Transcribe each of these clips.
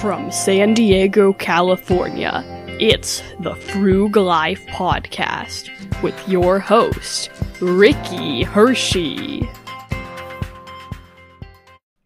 From San Diego, California, it's the Frug Life Podcast with your host, Ricky Hershey.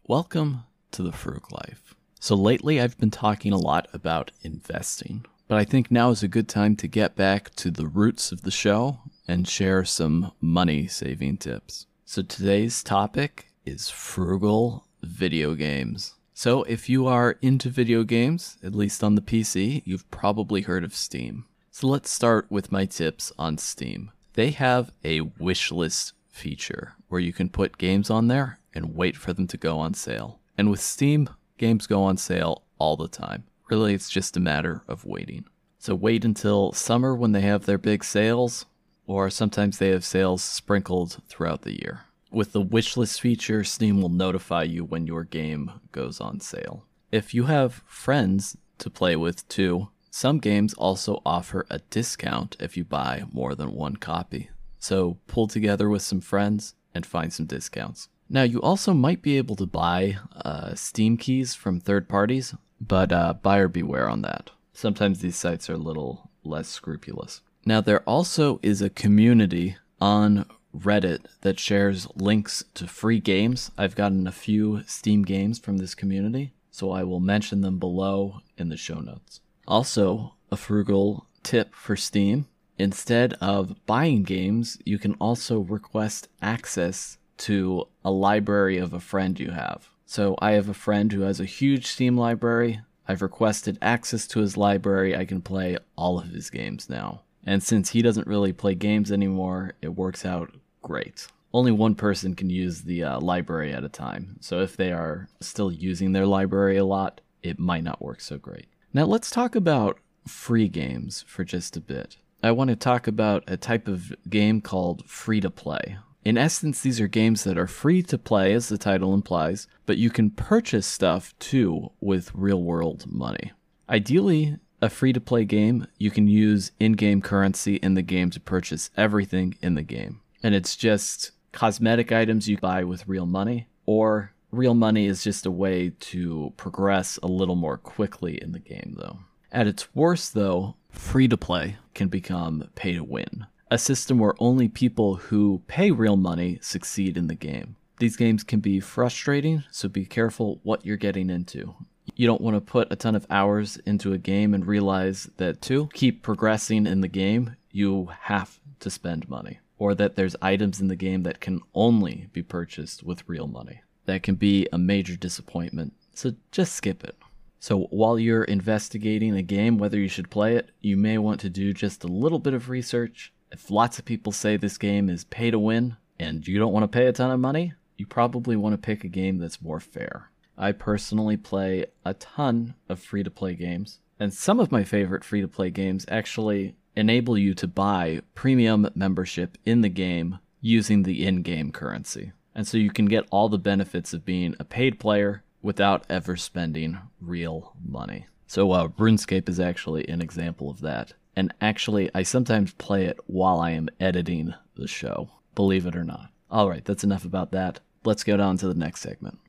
Welcome to the Frug Life. So, lately I've been talking a lot about investing, but I think now is a good time to get back to the roots of the show and share some money saving tips. So, today's topic is frugal video games. So, if you are into video games, at least on the PC, you've probably heard of Steam. So, let's start with my tips on Steam. They have a wishlist feature where you can put games on there and wait for them to go on sale. And with Steam, games go on sale all the time. Really, it's just a matter of waiting. So, wait until summer when they have their big sales, or sometimes they have sales sprinkled throughout the year. With the wishlist feature, Steam will notify you when your game goes on sale. If you have friends to play with too, some games also offer a discount if you buy more than one copy. So pull together with some friends and find some discounts. Now, you also might be able to buy uh, Steam keys from third parties, but uh, buyer beware on that. Sometimes these sites are a little less scrupulous. Now, there also is a community on Reddit that shares links to free games. I've gotten a few Steam games from this community, so I will mention them below in the show notes. Also, a frugal tip for Steam instead of buying games, you can also request access to a library of a friend you have. So I have a friend who has a huge Steam library. I've requested access to his library. I can play all of his games now. And since he doesn't really play games anymore, it works out great. Only one person can use the uh, library at a time, so if they are still using their library a lot, it might not work so great. Now let's talk about free games for just a bit. I want to talk about a type of game called free to play. In essence, these are games that are free to play, as the title implies, but you can purchase stuff too with real world money. Ideally, a free to play game, you can use in game currency in the game to purchase everything in the game and it's just cosmetic items you buy with real money, or real money is just a way to progress a little more quickly in the game, though. At its worst, though, free to play can become pay to win, a system where only people who pay real money succeed in the game. These games can be frustrating, so be careful what you're getting into. You don't want to put a ton of hours into a game and realize that to keep progressing in the game, you have to spend money or that there's items in the game that can only be purchased with real money. That can be a major disappointment, so just skip it. So while you're investigating a game, whether you should play it, you may want to do just a little bit of research. If lots of people say this game is pay to win and you don't want to pay a ton of money, you probably want to pick a game that's more fair. I personally play a ton of free to play games, and some of my favorite free to play games actually enable you to buy premium membership in the game using the in game currency. And so you can get all the benefits of being a paid player without ever spending real money. So, uh, RuneScape is actually an example of that. And actually, I sometimes play it while I am editing the show, believe it or not. All right, that's enough about that. Let's go down to the next segment.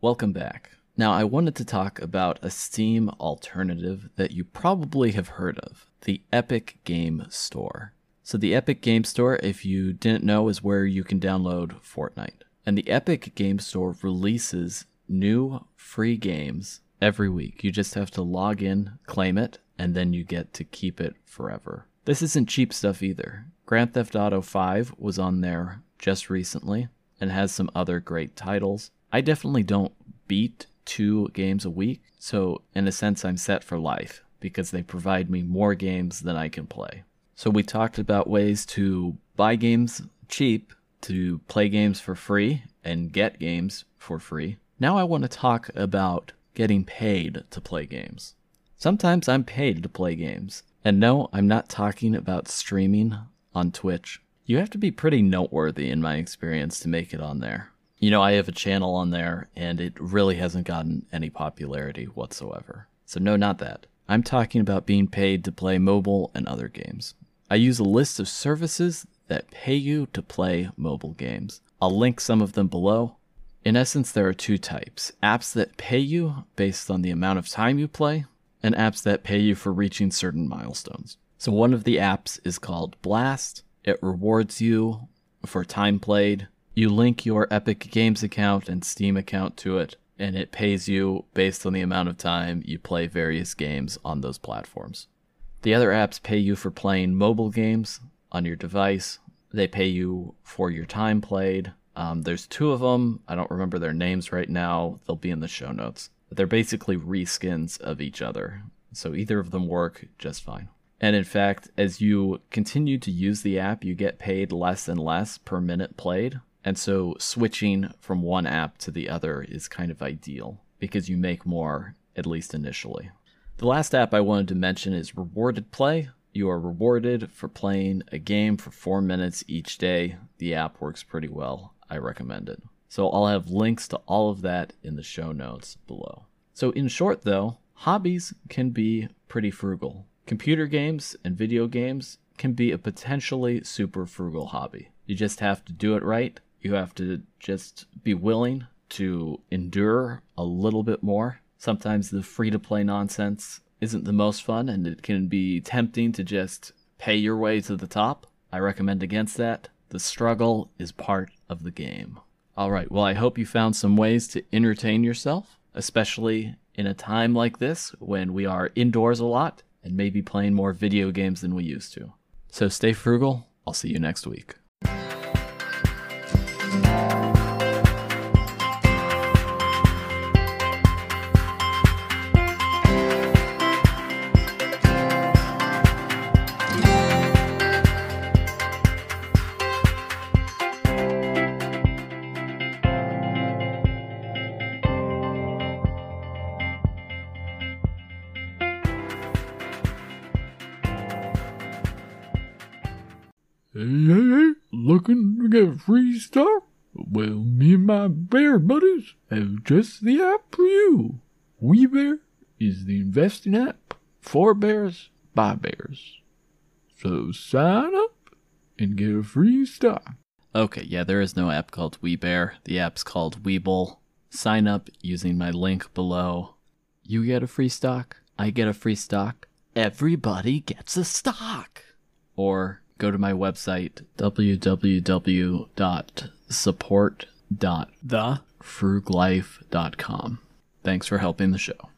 Welcome back. Now, I wanted to talk about a Steam alternative that you probably have heard of the Epic Game Store. So, the Epic Game Store, if you didn't know, is where you can download Fortnite. And the Epic Game Store releases new free games every week. You just have to log in, claim it, and then you get to keep it forever. This isn't cheap stuff either. Grand Theft Auto 5 was on there just recently and has some other great titles. I definitely don't beat two games a week. So, in a sense, I'm set for life because they provide me more games than I can play. So, we talked about ways to buy games cheap, to play games for free, and get games for free. Now, I want to talk about getting paid to play games. Sometimes I'm paid to play games. And no, I'm not talking about streaming on Twitch. You have to be pretty noteworthy in my experience to make it on there. You know, I have a channel on there and it really hasn't gotten any popularity whatsoever. So, no, not that. I'm talking about being paid to play mobile and other games. I use a list of services that pay you to play mobile games. I'll link some of them below. In essence, there are two types apps that pay you based on the amount of time you play, and apps that pay you for reaching certain milestones. So, one of the apps is called Blast. It rewards you for time played. You link your Epic Games account and Steam account to it, and it pays you based on the amount of time you play various games on those platforms. The other apps pay you for playing mobile games on your device. They pay you for your time played. Um, there's two of them. I don't remember their names right now. They'll be in the show notes. But they're basically reskins of each other. So either of them work just fine. And in fact, as you continue to use the app, you get paid less and less per minute played. And so switching from one app to the other is kind of ideal because you make more, at least initially. The last app I wanted to mention is Rewarded Play. You are rewarded for playing a game for four minutes each day. The app works pretty well. I recommend it. So I'll have links to all of that in the show notes below. So, in short, though, hobbies can be pretty frugal. Computer games and video games can be a potentially super frugal hobby. You just have to do it right. You have to just be willing to endure a little bit more Sometimes the free to play nonsense isn't the most fun and it can be tempting to just pay your way to the top. I recommend against that. The struggle is part of the game. All right, well, I hope you found some ways to entertain yourself, especially in a time like this when we are indoors a lot and maybe playing more video games than we used to. So stay frugal. I'll see you next week. Hey, hey, hey, looking to get free stuff? Well, me and my bear buddies have just the app for you. WeBear is the investing app for bears by bears. So sign up and get a free stock. Okay, yeah, there is no app called WeBear. The app's called Webull. Sign up using my link below. You get a free stock. I get a free stock. Everybody gets a stock. Or go to my website www.support.thefruglife.com. Thanks for helping the show.